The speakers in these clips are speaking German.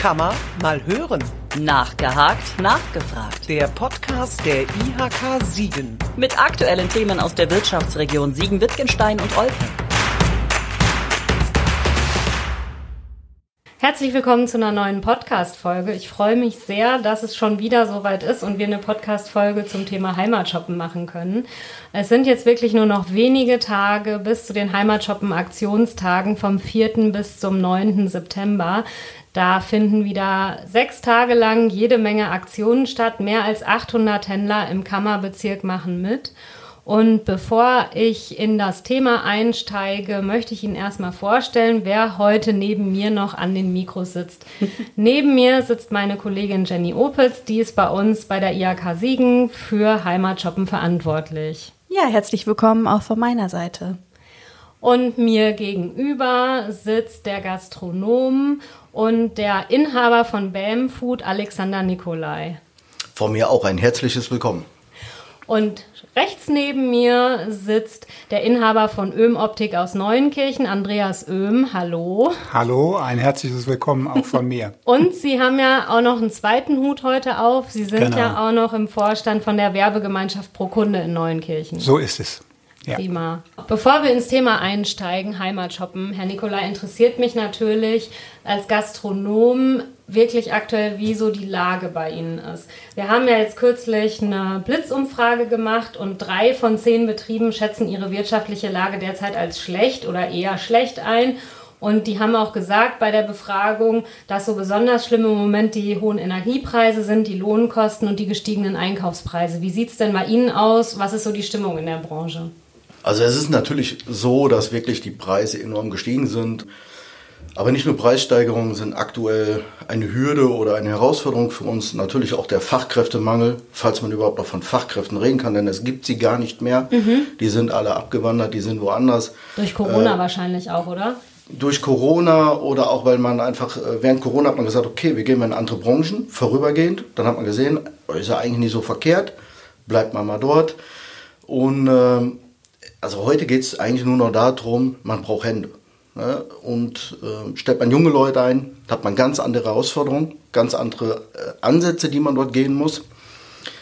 Kammer mal hören. Nachgehakt, nachgefragt. Der Podcast der IHK Siegen. Mit aktuellen Themen aus der Wirtschaftsregion Siegen-Wittgenstein und Olpen. Herzlich willkommen zu einer neuen Podcast-Folge. Ich freue mich sehr, dass es schon wieder soweit ist und wir eine Podcast-Folge zum Thema Heimatshoppen machen können. Es sind jetzt wirklich nur noch wenige Tage bis zu den Heimatshoppen-Aktionstagen vom 4. bis zum 9. September. Da finden wieder sechs Tage lang jede Menge Aktionen statt. Mehr als 800 Händler im Kammerbezirk machen mit. Und bevor ich in das Thema einsteige, möchte ich Ihnen erstmal vorstellen, wer heute neben mir noch an den Mikros sitzt. neben mir sitzt meine Kollegin Jenny Opitz, die ist bei uns bei der IAK Siegen für Heimatshoppen verantwortlich. Ja, herzlich willkommen auch von meiner Seite. Und mir gegenüber sitzt der Gastronom und der Inhaber von BAM Food, Alexander Nikolai. Von mir auch ein herzliches Willkommen. Und rechts neben mir sitzt der Inhaber von Öhm Optik aus Neuenkirchen, Andreas Öhm. Hallo. Hallo, ein herzliches Willkommen auch von mir. Und Sie haben ja auch noch einen zweiten Hut heute auf. Sie sind genau. ja auch noch im Vorstand von der Werbegemeinschaft Pro Kunde in Neuenkirchen. So ist es. Prima. Bevor wir ins Thema einsteigen, Heimatshoppen, Herr Nikolai, interessiert mich natürlich als Gastronom wirklich aktuell, wie so die Lage bei Ihnen ist. Wir haben ja jetzt kürzlich eine Blitzumfrage gemacht und drei von zehn Betrieben schätzen ihre wirtschaftliche Lage derzeit als schlecht oder eher schlecht ein. Und die haben auch gesagt bei der Befragung, dass so besonders schlimm im Moment die hohen Energiepreise sind, die Lohnkosten und die gestiegenen Einkaufspreise. Wie sieht es denn bei Ihnen aus? Was ist so die Stimmung in der Branche? Also es ist natürlich so, dass wirklich die Preise enorm gestiegen sind. Aber nicht nur Preissteigerungen sind aktuell eine Hürde oder eine Herausforderung für uns, natürlich auch der Fachkräftemangel, falls man überhaupt noch von Fachkräften reden kann, denn es gibt sie gar nicht mehr. Mhm. Die sind alle abgewandert, die sind woanders. Durch Corona äh, wahrscheinlich auch, oder? Durch Corona oder auch weil man einfach, äh, während Corona hat man gesagt, okay, wir gehen mal in andere Branchen, vorübergehend. Dann hat man gesehen, ist ja eigentlich nicht so verkehrt, bleibt man mal dort. Und äh, also heute geht es eigentlich nur noch darum, man braucht Hände. Ne? Und äh, stellt man junge Leute ein, hat man ganz andere Herausforderungen, ganz andere äh, Ansätze, die man dort gehen muss.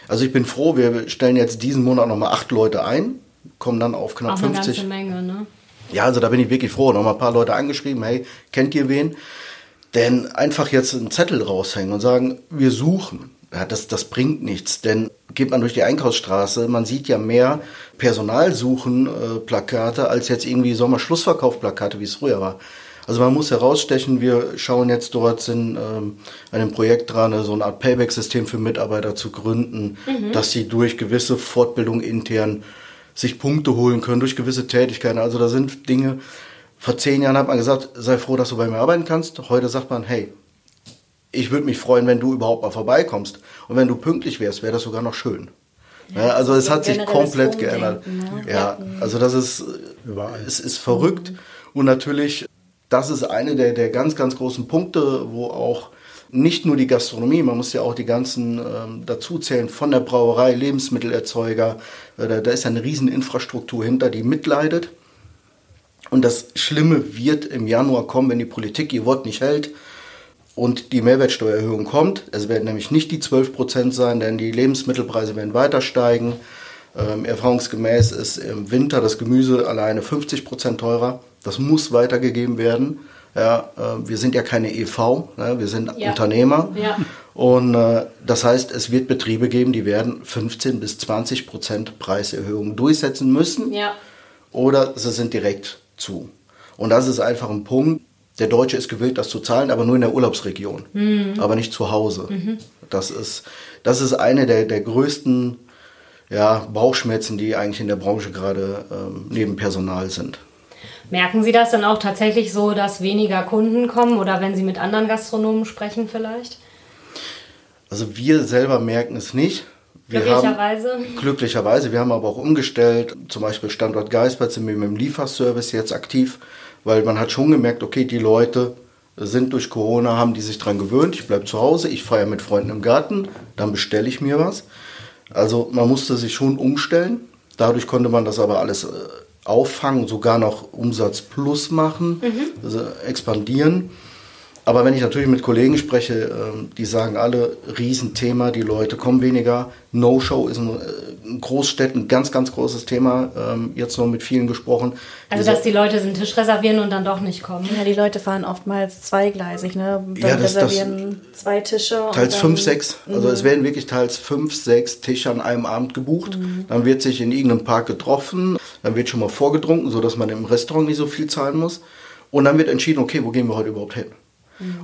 Also ich bin froh, wir stellen jetzt diesen Monat nochmal acht Leute ein, kommen dann auf knapp Auch 50. Eine ganze Menge, ne? Ja, also da bin ich wirklich froh. Nochmal ein paar Leute angeschrieben, hey, kennt ihr wen? Denn einfach jetzt einen Zettel raushängen und sagen, wir suchen, ja, das, das bringt nichts. Denn geht man durch die Einkaufsstraße, man sieht ja mehr Personalsuchen-Plakate äh, als jetzt irgendwie Sommerschlussverkauf-Plakate, wie es früher war. Also man muss herausstechen, wir schauen jetzt dort, sind ähm, einem Projekt dran, so eine Art Payback-System für Mitarbeiter zu gründen, mhm. dass sie durch gewisse Fortbildung intern sich Punkte holen können, durch gewisse Tätigkeiten. Also da sind Dinge, vor zehn Jahren hat man gesagt, sei froh, dass du bei mir arbeiten kannst. Heute sagt man, hey, ich würde mich freuen, wenn du überhaupt mal vorbeikommst. Und wenn du pünktlich wärst, wäre das sogar noch schön. Ja, ja, also es hat sich komplett geändert. Ne? Ja, also das ist, Überall. es ist verrückt. Mhm. Und natürlich, das ist eine der, der ganz, ganz großen Punkte, wo auch nicht nur die Gastronomie, man muss ja auch die ganzen ähm, dazu zählen, von der Brauerei, Lebensmittelerzeuger, äh, da, da ist eine riesen Infrastruktur hinter, die mitleidet. Und das Schlimme wird im Januar kommen, wenn die Politik ihr Wort nicht hält und die Mehrwertsteuererhöhung kommt. Es werden nämlich nicht die 12 Prozent sein, denn die Lebensmittelpreise werden weiter steigen. Ähm, erfahrungsgemäß ist im Winter das Gemüse alleine 50 Prozent teurer. Das muss weitergegeben werden. Ja, äh, wir sind ja keine EV, ne? wir sind ja. Unternehmer. Ja. Und äh, das heißt, es wird Betriebe geben, die werden 15 bis 20 Prozent Preiserhöhungen durchsetzen müssen. Ja. Oder sie sind direkt zu. Und das ist einfach ein Punkt, der Deutsche ist gewillt, das zu zahlen, aber nur in der Urlaubsregion, mhm. aber nicht zu Hause. Mhm. Das, ist, das ist eine der, der größten ja, Bauchschmerzen, die eigentlich in der Branche gerade ähm, neben Personal sind. Merken Sie das dann auch tatsächlich so, dass weniger Kunden kommen oder wenn Sie mit anderen Gastronomen sprechen vielleicht? Also wir selber merken es nicht. Wir glücklicherweise. Haben, glücklicherweise. Wir haben aber auch umgestellt, zum Beispiel Standort Geisbert sind wir mit dem Lieferservice jetzt aktiv weil man hat schon gemerkt, okay, die Leute sind durch Corona, haben die sich dran gewöhnt, ich bleibe zu Hause, ich feiere mit Freunden im Garten, dann bestelle ich mir was. Also man musste sich schon umstellen. Dadurch konnte man das aber alles äh, auffangen, sogar noch Umsatz plus machen, mhm. also expandieren. Aber wenn ich natürlich mit Kollegen spreche, ähm, die sagen alle, Riesenthema, die Leute kommen weniger. No-Show ist in, äh, Großstädten ein ganz, ganz großes Thema. Ähm, jetzt noch mit vielen gesprochen. Also, Diese- dass die Leute den Tisch reservieren und dann doch nicht kommen. Ja, die Leute fahren oftmals zweigleisig, ne? Dann Ja, das- das- reservieren zwei Tische. und Teils dann- fünf, sechs. Also es werden wirklich teils fünf, sechs Tische an einem Abend gebucht. Dann wird sich in irgendeinem Park getroffen. Dann wird schon mal vorgetrunken, sodass man im Restaurant nicht so viel zahlen muss. Und dann wird entschieden, okay, wo gehen wir heute überhaupt hin?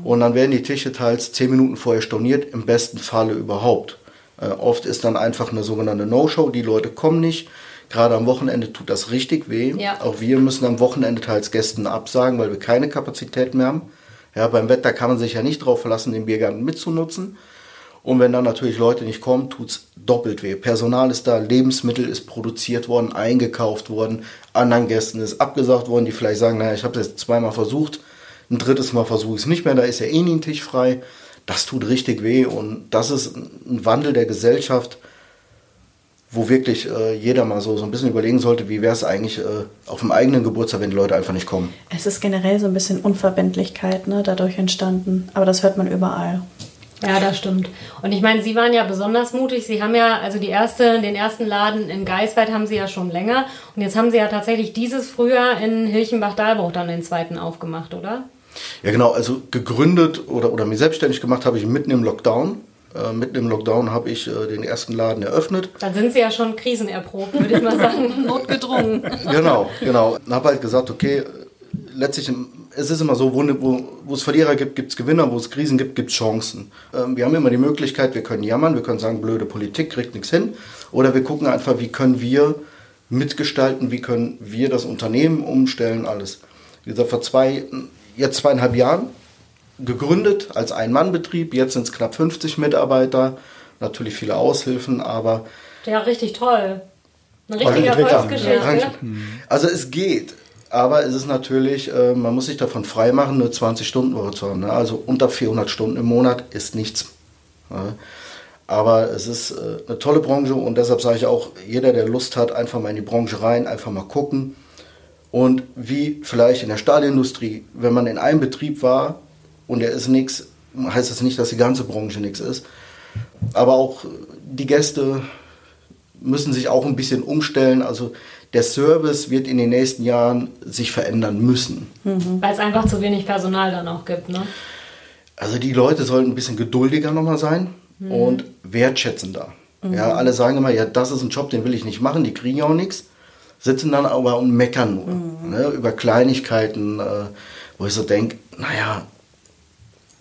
Und dann werden die Tische teils zehn Minuten vorher storniert, im besten Falle überhaupt. Äh, oft ist dann einfach eine sogenannte No-Show, die Leute kommen nicht. Gerade am Wochenende tut das richtig weh. Ja. Auch wir müssen am Wochenende teils Gästen absagen, weil wir keine Kapazität mehr haben. Ja, beim Wetter kann man sich ja nicht drauf verlassen, den Biergarten mitzunutzen. Und wenn dann natürlich Leute nicht kommen, tut's doppelt weh. Personal ist da, Lebensmittel ist produziert worden, eingekauft worden, anderen Gästen ist abgesagt worden, die vielleicht sagen, naja, ich habe es jetzt zweimal versucht, ein drittes Mal versuche ich es nicht mehr, da ist ja eh nie ein Tisch frei. Das tut richtig weh und das ist ein Wandel der Gesellschaft, wo wirklich äh, jeder mal so, so ein bisschen überlegen sollte, wie wäre es eigentlich äh, auf dem eigenen Geburtstag, wenn die Leute einfach nicht kommen. Es ist generell so ein bisschen Unverbindlichkeit ne, dadurch entstanden. Aber das hört man überall. Ja, das stimmt. Und ich meine, Sie waren ja besonders mutig. Sie haben ja, also die erste, den ersten Laden in Geisweit haben Sie ja schon länger. Und jetzt haben Sie ja tatsächlich dieses Frühjahr in Hilchenbach-Dahlbruch dann den zweiten aufgemacht, oder? Ja, genau. Also gegründet oder, oder mir selbstständig gemacht habe ich mitten im Lockdown. Äh, mitten im Lockdown habe ich äh, den ersten Laden eröffnet. Dann sind Sie ja schon krisenerprobt, würde ich mal sagen. Notgedrungen. Genau, genau. Und habe halt gesagt, okay, letztlich, es ist immer so, wo, wo, wo es Verlierer gibt, gibt es Gewinner, wo es Krisen gibt, gibt es Chancen. Ähm, wir haben immer die Möglichkeit, wir können jammern, wir können sagen, blöde Politik kriegt nichts hin. Oder wir gucken einfach, wie können wir mitgestalten, wie können wir das Unternehmen umstellen, alles. Wie gesagt, vor zwei, jetzt zweieinhalb Jahren gegründet als Ein-Mann-Betrieb, jetzt sind es knapp 50 Mitarbeiter, natürlich viele Aushilfen, aber Ja, richtig toll. Eine richtige. Erfolgsgeschichte. Also es geht, aber es ist natürlich, äh, man muss sich davon freimachen, eine 20-Stunden-Woche zu haben. Ne? Also unter 400 Stunden im Monat ist nichts. Ja? Aber es ist äh, eine tolle Branche und deshalb sage ich auch, jeder, der Lust hat, einfach mal in die Branche rein, einfach mal gucken. Und wie vielleicht in der Stahlindustrie, wenn man in einem Betrieb war und der ist nichts, heißt das nicht, dass die ganze Branche nichts ist. Aber auch die Gäste müssen sich auch ein bisschen umstellen. Also der Service wird in den nächsten Jahren sich verändern müssen. Weil es einfach zu wenig Personal dann auch gibt, ne? Also die Leute sollten ein bisschen geduldiger nochmal sein und wertschätzender. Ja, alle sagen immer, ja, das ist ein Job, den will ich nicht machen, die kriegen ja auch nichts, sitzen dann aber und meckern nur ne, über Kleinigkeiten, äh, wo ich so denke, naja,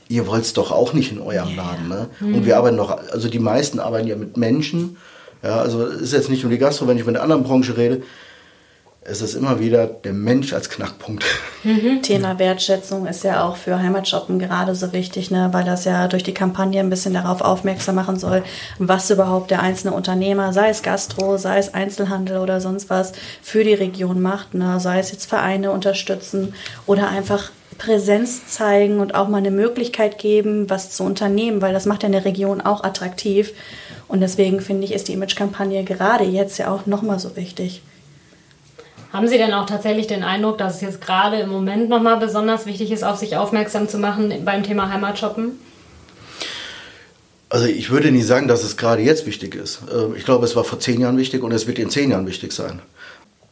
ihr wollt es doch auch nicht in eurem Laden. Ne? Und wir arbeiten doch, also die meisten arbeiten ja mit Menschen. Ja, also es ist jetzt nicht nur die Gastro, wenn ich mit einer anderen Branche rede, es ist immer wieder der Mensch als Knackpunkt. Thema Wertschätzung ist ja auch für Heimatshoppen gerade so wichtig, ne? weil das ja durch die Kampagne ein bisschen darauf aufmerksam machen soll, was überhaupt der einzelne Unternehmer, sei es Gastro, sei es Einzelhandel oder sonst was, für die Region macht. Ne? Sei es jetzt Vereine unterstützen oder einfach Präsenz zeigen und auch mal eine Möglichkeit geben, was zu unternehmen, weil das macht ja eine Region auch attraktiv. Und deswegen finde ich, ist die Image-Kampagne gerade jetzt ja auch nochmal so wichtig. Haben Sie denn auch tatsächlich den Eindruck, dass es jetzt gerade im Moment nochmal besonders wichtig ist, auf sich aufmerksam zu machen beim Thema Heimatshoppen? Also ich würde nie sagen, dass es gerade jetzt wichtig ist. Ähm, Ich glaube, es war vor zehn Jahren wichtig und es wird in zehn Jahren wichtig sein.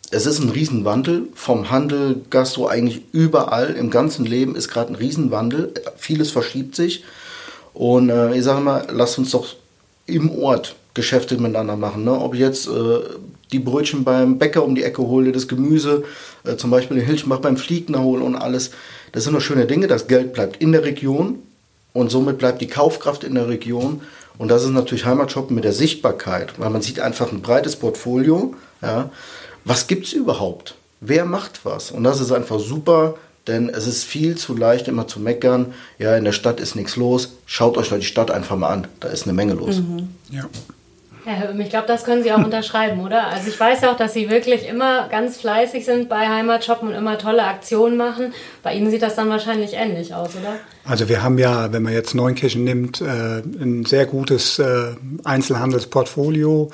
Es ist ein Riesenwandel vom Handel, Gastro, eigentlich überall im ganzen Leben ist gerade ein Riesenwandel. Vieles verschiebt sich. Und äh, ich sage mal, lasst uns doch im Ort Geschäfte miteinander machen. Ne? Ob jetzt äh, die Brötchen beim Bäcker um die Ecke hole, das Gemüse, äh, zum Beispiel in Hilchenbach beim Fliegner hole und alles. Das sind doch schöne Dinge. Das Geld bleibt in der Region und somit bleibt die Kaufkraft in der Region. Und das ist natürlich Heimatshoppen mit der Sichtbarkeit, weil man sieht einfach ein breites Portfolio. Ja. Was gibt es überhaupt? Wer macht was? Und das ist einfach super, denn es ist viel zu leicht immer zu meckern. Ja, in der Stadt ist nichts los. Schaut euch doch die Stadt einfach mal an. Da ist eine Menge los. Ja. Ja, Herr Öhm, ich glaube, das können Sie auch unterschreiben, oder? Also ich weiß ja auch, dass Sie wirklich immer ganz fleißig sind bei Heimatshoppen und immer tolle Aktionen machen. Bei Ihnen sieht das dann wahrscheinlich ähnlich aus, oder? Also wir haben ja, wenn man jetzt Neunkirchen nimmt, äh, ein sehr gutes äh, Einzelhandelsportfolio.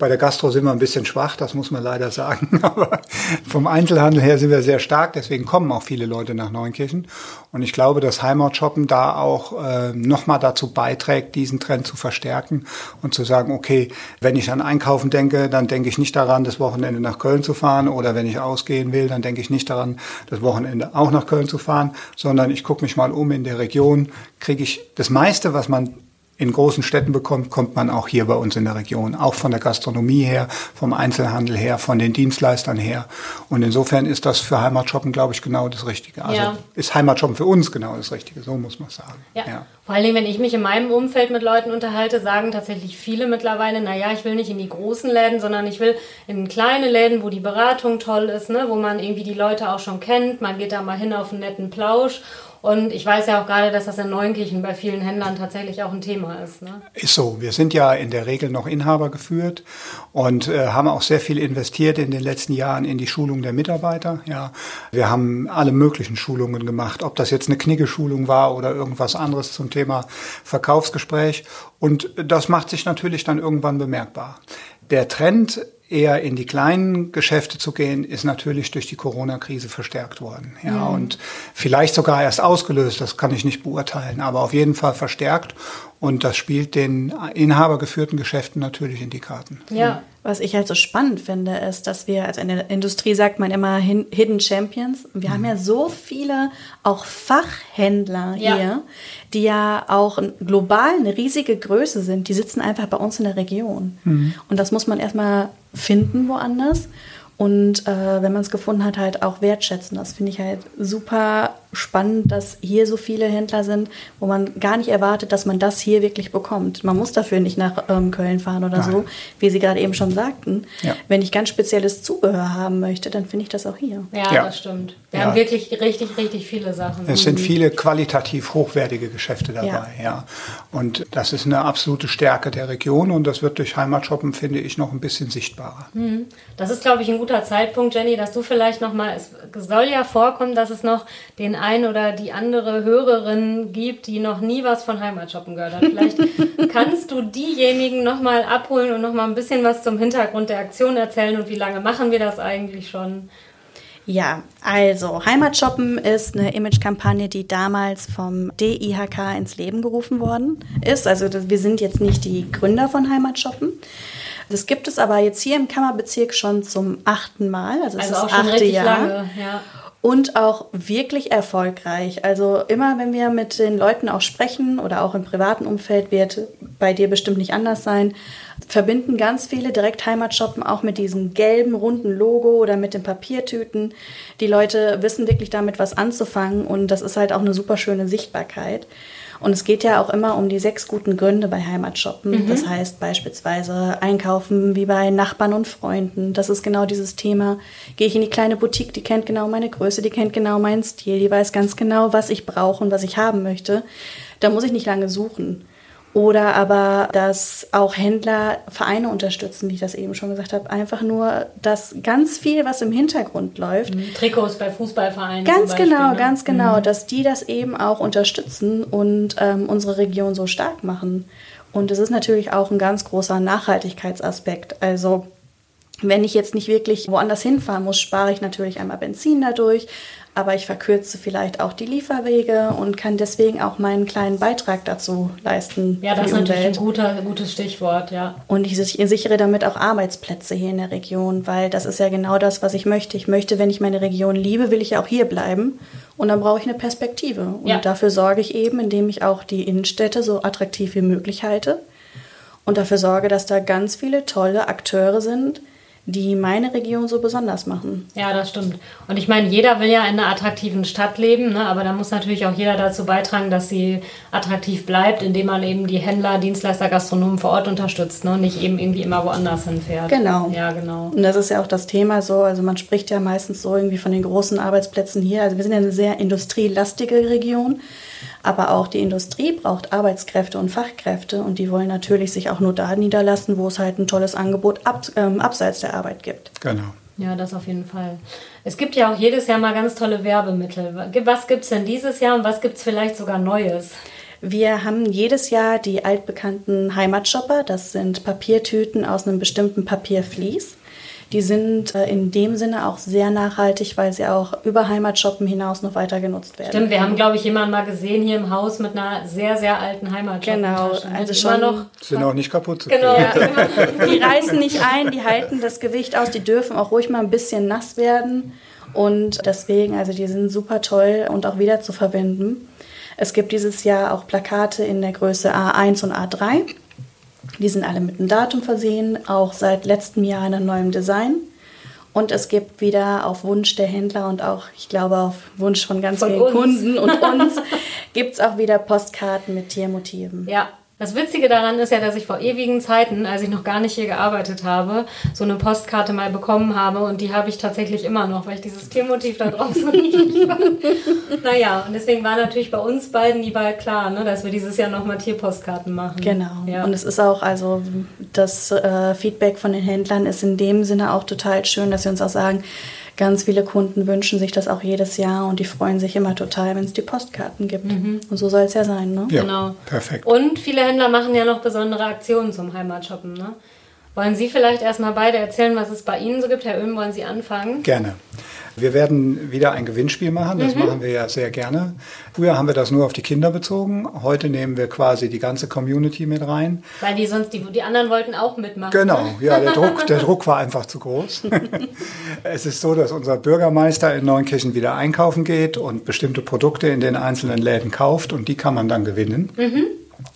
Bei der Gastro sind wir ein bisschen schwach, das muss man leider sagen. Aber vom Einzelhandel her sind wir sehr stark, deswegen kommen auch viele Leute nach Neunkirchen. Und ich glaube, dass Heimatshoppen da auch äh, nochmal dazu beiträgt, diesen Trend zu verstärken und zu sagen, okay, wenn ich an Einkaufen denke, dann denke ich nicht daran, das Wochenende nach Köln zu fahren. Oder wenn ich ausgehen will, dann denke ich nicht daran, das Wochenende auch nach Köln zu fahren, sondern ich gucke mich mal um in der Region, kriege ich das meiste, was man in großen Städten bekommt, kommt man auch hier bei uns in der Region. Auch von der Gastronomie her, vom Einzelhandel her, von den Dienstleistern her. Und insofern ist das für Heimatshoppen, glaube ich, genau das Richtige. Also Ja. ist Heimatshoppen für uns genau das Richtige, so muss man sagen. Ja. Vor allen Dingen, wenn ich mich in meinem Umfeld mit Leuten unterhalte, sagen tatsächlich viele mittlerweile, naja, ich will nicht in die großen Läden, sondern ich will in kleine Läden, wo die Beratung toll ist, ne, wo man irgendwie die Leute auch schon kennt. Man geht da mal hin auf einen netten Plausch. Und ich weiß ja auch gerade, dass das in Neunkirchen bei vielen Händlern tatsächlich auch ein Thema ist. Ne? Ist so. Wir sind ja in der Regel noch Inhaber geführt und äh, haben auch sehr viel investiert in den letzten Jahren in die Schulung der Mitarbeiter. Ja, wir haben alle möglichen Schulungen gemacht, ob das jetzt eine Knigge-Schulung war oder irgendwas anderes zum Thema Verkaufsgespräch. Und das macht sich natürlich dann irgendwann bemerkbar. Der Trend eher in die kleinen Geschäfte zu gehen, ist natürlich durch die Corona-Krise verstärkt worden. Ja, und vielleicht sogar erst ausgelöst, das kann ich nicht beurteilen, aber auf jeden Fall verstärkt. Und das spielt den inhabergeführten Geschäften natürlich in die Karten. Ja. Was ich halt so spannend finde, ist, dass wir, also in der Industrie sagt man immer Hidden Champions. Wir haben ja so viele auch Fachhändler Ja. hier, die ja auch global eine riesige Größe sind. Die sitzen einfach bei uns in der Region. Und das muss man erstmal finden woanders. Und äh, wenn man es gefunden hat, halt auch wertschätzen. Das finde ich halt super spannend, dass hier so viele Händler sind, wo man gar nicht erwartet, dass man das hier wirklich bekommt. Man muss dafür nicht nach ähm, Köln fahren oder so, Nein. wie Sie gerade eben schon sagten. Ja. Wenn ich ganz spezielles Zubehör haben möchte, dann finde ich das auch hier. Ja, Ja. das stimmt. Wir Ja. haben wirklich richtig, richtig viele Sachen. Es sind viele qualitativ hochwertige Geschäfte dabei, ja. Und das ist eine absolute Stärke der Region und das wird durch Heimatshoppen, finde ich, noch ein bisschen sichtbarer. Das ist, glaube ich, ein guter Zeitpunkt, Jenny, dass du vielleicht noch mal, es soll ja vorkommen, dass es noch den ein oder die andere Hörerin gibt, die noch nie was von Heimatshoppen gehört hat. Vielleicht kannst du diejenigen noch mal abholen und noch mal ein bisschen was zum Hintergrund der Aktion erzählen und wie lange machen wir das eigentlich schon? Ja, also Heimatshoppen ist eine Imagekampagne, die damals vom DIHK ins Leben gerufen worden ist. Also wir sind jetzt nicht die Gründer von Heimatshoppen. Das gibt es aber jetzt hier im Kammerbezirk schon zum achten Mal. Also es Also ist auch das schon achte richtig Jahr. lange. Ja. Und auch wirklich erfolgreich. Also immer, wenn wir mit den Leuten auch sprechen oder auch im privaten Umfeld, wird bei dir bestimmt nicht anders sein, verbinden ganz viele direkt Heimatshoppen auch mit diesem gelben, runden Logo oder mit den Papiertüten. Die Leute wissen wirklich damit was anzufangen und das ist halt auch eine super schöne Sichtbarkeit. Und es geht ja auch immer um die sechs guten Gründe bei Heimatshoppen. Das heißt beispielsweise einkaufen wie bei Nachbarn und Freunden. Das ist genau dieses Thema. Gehe ich in die kleine Boutique, die kennt genau meine Größe, die kennt genau meinen Stil, die weiß ganz genau, was ich brauche und was ich haben möchte. Da muss ich nicht lange suchen. Oder aber, dass auch Händler Vereine unterstützen, wie ich das eben schon gesagt habe. Einfach nur, dass ganz viel, was im Hintergrund läuft, Trikots bei Fußballvereinen. Ganz zum Beispiel, genau, ne? ganz genau, dass die das eben auch unterstützen und ähm, unsere Region so stark machen. Und es ist natürlich auch ein ganz großer Nachhaltigkeitsaspekt. Also wenn ich jetzt nicht wirklich woanders hinfahren muss, spare ich natürlich einmal Benzin dadurch, aber ich verkürze vielleicht auch die Lieferwege und kann deswegen auch meinen kleinen Beitrag dazu leisten Ja, das ist natürlich ein guter, gutes Stichwort, ja. Und ich sich- sichere damit auch Arbeitsplätze hier in der Region, weil das ist ja genau das, was ich möchte. Ich möchte, wenn ich meine Region liebe, will ich ja auch hier bleiben. Und dann brauche ich eine Perspektive. Und Ja. dafür sorge ich eben, indem ich auch die Innenstädte so attraktiv wie möglich halte. Und dafür sorge, dass da ganz viele tolle Akteure sind, die meine Region so besonders machen. Ja, das stimmt. Und ich meine, jeder will ja in einer attraktiven Stadt leben, ne? aber da muss natürlich auch jeder dazu beitragen, dass sie attraktiv bleibt, indem man eben die Händler, Dienstleister, Gastronomen vor Ort unterstützt ne? und nicht eben irgendwie immer woanders hinfährt. Genau. Ja, genau. Und das ist ja auch das Thema so, also man spricht ja meistens so irgendwie von den großen Arbeitsplätzen hier. Also wir sind ja eine sehr industrielastige Region, aber auch die Industrie braucht Arbeitskräfte und Fachkräfte und die wollen natürlich sich auch nur da niederlassen, wo es halt ein tolles Angebot ab, ähm, abseits der Arbeit gibt. Genau. Ja, das auf jeden Fall. Es gibt ja auch jedes Jahr mal ganz tolle Werbemittel. Was gibt es denn dieses Jahr und was gibt es vielleicht sogar Neues? Wir haben jedes Jahr die altbekannten Heimatshopper. Das sind Papiertüten aus einem bestimmten Papiervlies. Die sind äh, in dem Sinne auch sehr nachhaltig, weil sie auch über Heimatshoppen hinaus noch weiter genutzt werden. Stimmt, wir haben, glaube ich, jemanden mal gesehen hier im Haus mit einer sehr, sehr alten Heimatshoppen. Genau, also schon noch. Sind auch nicht kaputt Genau, ja. Die reißen nicht ein, die halten das Gewicht aus, die dürfen auch ruhig mal ein bisschen nass werden. Und deswegen, also die sind super toll und auch wieder zu verwenden. Es gibt dieses Jahr auch Plakate in der Größe A1 und A3. Die sind alle mit einem Datum versehen, auch seit letztem Jahr in einem neuen Design. Und es gibt wieder auf Wunsch der Händler und auch, ich glaube, auf Wunsch von ganz Von vielen uns. Kunden und uns, gibt es auch wieder Postkarten mit Tiermotiven. Ja. Das Witzige daran ist ja, dass ich vor ewigen Zeiten, als ich noch gar nicht hier gearbeitet habe, so eine Postkarte mal bekommen habe und die habe ich tatsächlich immer noch, weil ich dieses Tiermotiv da drauf so niedlich fand. Naja, und deswegen war natürlich bei uns beiden die Wahl klar, ne, dass wir dieses Jahr nochmal Tierpostkarten machen. Genau. Ja. Und es ist auch, also das äh, Feedback von den Händlern ist in dem Sinne auch total schön, dass sie uns auch sagen, ganz viele Kunden wünschen sich das auch jedes Jahr und die freuen sich immer total, wenn es die Postkarten gibt. Und so soll es ja sein, ne? Ja, Genau. perfekt. Und viele Händler machen ja noch besondere Aktionen zum Heimatshoppen. Ne? Wollen Sie vielleicht erstmal beide erzählen, was es bei Ihnen so gibt? Herr Öhm, wollen Sie anfangen? Gerne. Wir werden wieder ein Gewinnspiel machen, das machen wir ja sehr gerne. Früher haben wir das nur auf die Kinder bezogen, heute nehmen wir quasi die ganze Community mit rein. Weil die sonst, die, die anderen wollten auch mitmachen. Genau, ja, der Druck, der Druck war einfach zu groß. es ist so, dass unser Bürgermeister in Neunkirchen wieder einkaufen geht und bestimmte Produkte in den einzelnen Läden kauft und die kann man dann gewinnen.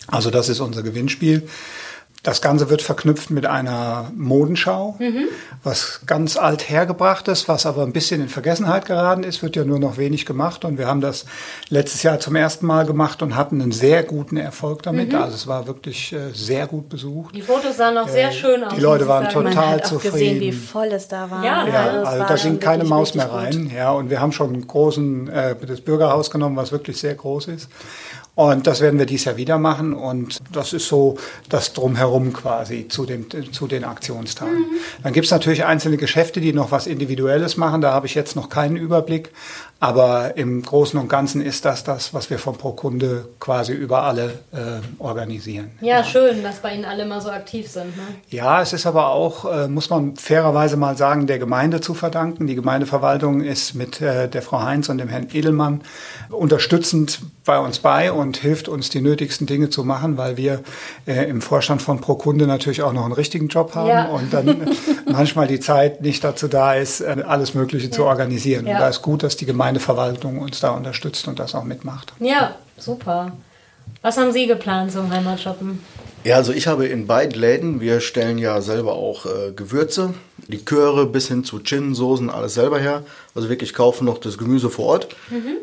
Also das ist unser Gewinnspiel. Das Ganze wird verknüpft mit einer Modenschau, was ganz alt hergebracht ist, was aber ein bisschen in Vergessenheit geraten ist, wird ja nur noch wenig gemacht. Und wir haben das letztes Jahr zum ersten Mal gemacht und hatten einen sehr guten Erfolg damit. Also es war wirklich äh, sehr gut besucht. Die Fotos sahen auch sehr schön aus. die Leute waren total Man hat auch zufrieden. gesehen, wie voll es da war. Ja, Ja, also war da ging keine Maus mehr gut. rein. Ja, und wir haben schon einen großen, äh, das Bürgerhaus genommen, was wirklich sehr groß ist. Und das werden wir dieses Jahr wieder machen. Und das ist so das Drumherum quasi zu, dem, zu den Aktionstagen. Mhm. Dann gibt es natürlich einzelne Geschäfte, die noch was Individuelles machen. Da habe ich jetzt noch keinen Überblick. Aber im Großen und Ganzen ist das das, was wir von Pro Kunde quasi über alle äh, organisieren. Ja, schön, dass bei Ihnen alle immer so aktiv sind. Ne? Ja, es ist aber auch, äh, muss man fairerweise mal sagen, der Gemeinde zu verdanken. Die Gemeindeverwaltung ist mit äh, der Frau Heinz und dem Herrn Edelmann unterstützend bei uns bei und hilft uns, die nötigsten Dinge zu machen, weil wir äh, im Vorstand von Pro Kunde natürlich auch noch einen richtigen Job haben Ja. und dann manchmal die Zeit nicht dazu da ist, äh, alles Mögliche zu organisieren. Ja. Und da ist gut, dass die Gemeindeverwaltung uns da unterstützt und das auch mitmacht. Ja, super. Was haben Sie geplant zum Heimatshoppen? Ja, also ich habe in beiden Läden, wir stellen ja selber auch äh, Gewürze, Liköre bis hin zu Gin, Soßen, alles selber her. Also wirklich kaufen noch das Gemüse vor Ort,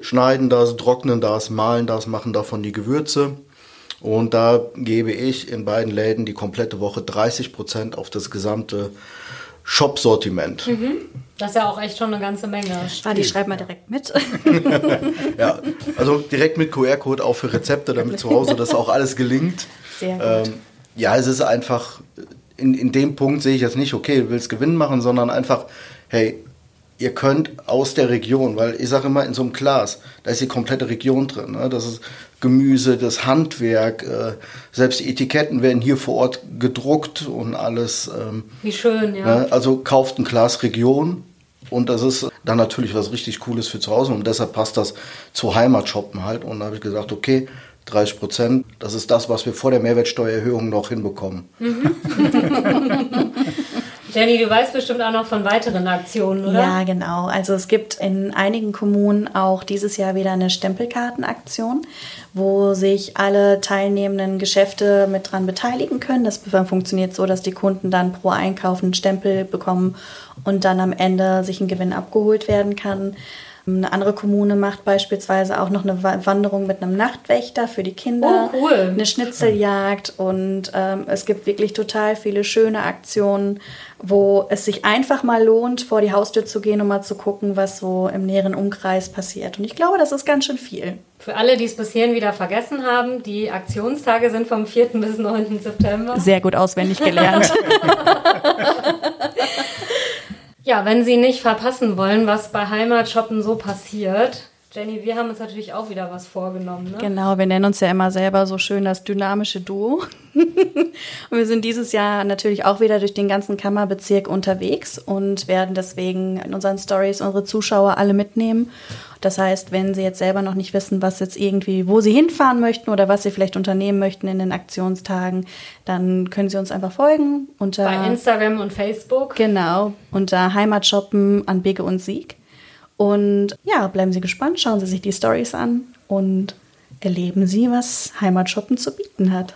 schneiden das, trocknen das, mahlen das, machen davon die Gewürze. Und da gebe ich in beiden Läden die komplette Woche 30% auf das gesamte Shop-Sortiment. Das ist ja auch echt schon eine ganze Menge. Ah, die schreibt mal direkt mit. Ja, also direkt mit QR-Code auch für Rezepte, damit zu Hause das auch alles gelingt. Sehr gut. Ähm, ja, es ist einfach, in, in dem Punkt sehe ich jetzt nicht, okay, du willst Gewinn machen, sondern einfach, hey, ihr könnt aus der Region, weil ich sage immer, in so einem Glas, da ist die komplette Region drin. Ne? Das ist Gemüse, das Handwerk, äh, selbst die Etiketten werden hier vor Ort gedruckt und alles. Ähm, Wie schön, ja. Ne? Also kauft ein Glas Region und das ist dann natürlich was richtig Cooles für zu Hause und deshalb passt das zu Heimatshoppen halt. Und da habe ich gesagt, okay, 30 Prozent, das ist das, was wir vor der Mehrwertsteuererhöhung noch hinbekommen. Jenny, du weißt bestimmt auch noch von weiteren Aktionen, oder? Ja, genau. Also es gibt in einigen Kommunen auch dieses Jahr wieder eine Stempelkartenaktion, wo sich alle teilnehmenden Geschäfte mit dran beteiligen können. Das funktioniert so, dass die Kunden dann pro Einkauf einen Stempel bekommen und dann am Ende sich ein Gewinn abgeholt werden kann. Eine andere Kommune macht beispielsweise auch noch eine Wa- Wanderung mit einem Nachtwächter für die Kinder. Oh, cool. Eine Schnitzeljagd und ähm, es gibt wirklich total viele schöne Aktionen, wo es sich einfach mal lohnt, vor die Haustür zu gehen und mal zu gucken, was so im näheren Umkreis passiert. Und ich glaube, das ist ganz schön viel. Für alle, die es bis hierhin wieder vergessen haben, die Aktionstage sind vom 4. bis 9. September. Sehr gut auswendig gelernt. Ja, wenn Sie nicht verpassen wollen, was bei Heimatshoppen so passiert, Jenny, wir haben uns natürlich auch wieder was vorgenommen. Ne? Genau, wir nennen uns ja immer selber so schön das dynamische Duo. und wir sind dieses Jahr natürlich auch wieder durch den ganzen Kammerbezirk unterwegs und werden deswegen in unseren Stories unsere Zuschauer alle mitnehmen. Das heißt, wenn Sie jetzt selber noch nicht wissen, was jetzt irgendwie, wo Sie hinfahren möchten oder was Sie vielleicht unternehmen möchten in den Aktionstagen, dann können Sie uns einfach folgen unter Bei Instagram und Facebook. Genau, unter Heimatshoppen an Bigge und Sieg. Und ja, bleiben Sie gespannt, schauen Sie sich die Stories an und erleben Sie, was Heimatshoppen zu bieten hat.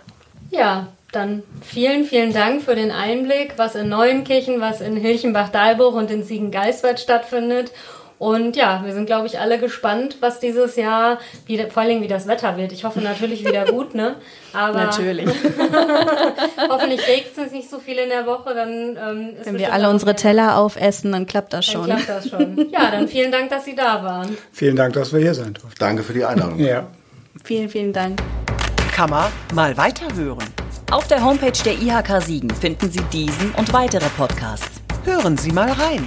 Ja, dann vielen, vielen Dank für den Einblick, was in Neuenkirchen, was in Hilchenbach-Dalbruch und in Siegen-Geiswald stattfindet. Und ja, wir sind, glaube ich, alle gespannt, was dieses Jahr, wie, vor allem wie das Wetter wird. Ich hoffe natürlich wieder gut, ne? Aber Natürlich. hoffentlich regnet es nicht so viel in der Woche, dann ähm, ist Wenn wir alle unsere Teller aufessen, dann klappt das Dann schon. klappt das schon. Ja, dann vielen Dank, dass Sie da waren. Vielen Dank, dass wir hier sein durften. Danke für die Einladung. Ja. Vielen, vielen Dank. Kammer mal weiterhören. Auf der Homepage der IHK Siegen finden Sie diesen und weitere Podcasts. Hören Sie mal rein.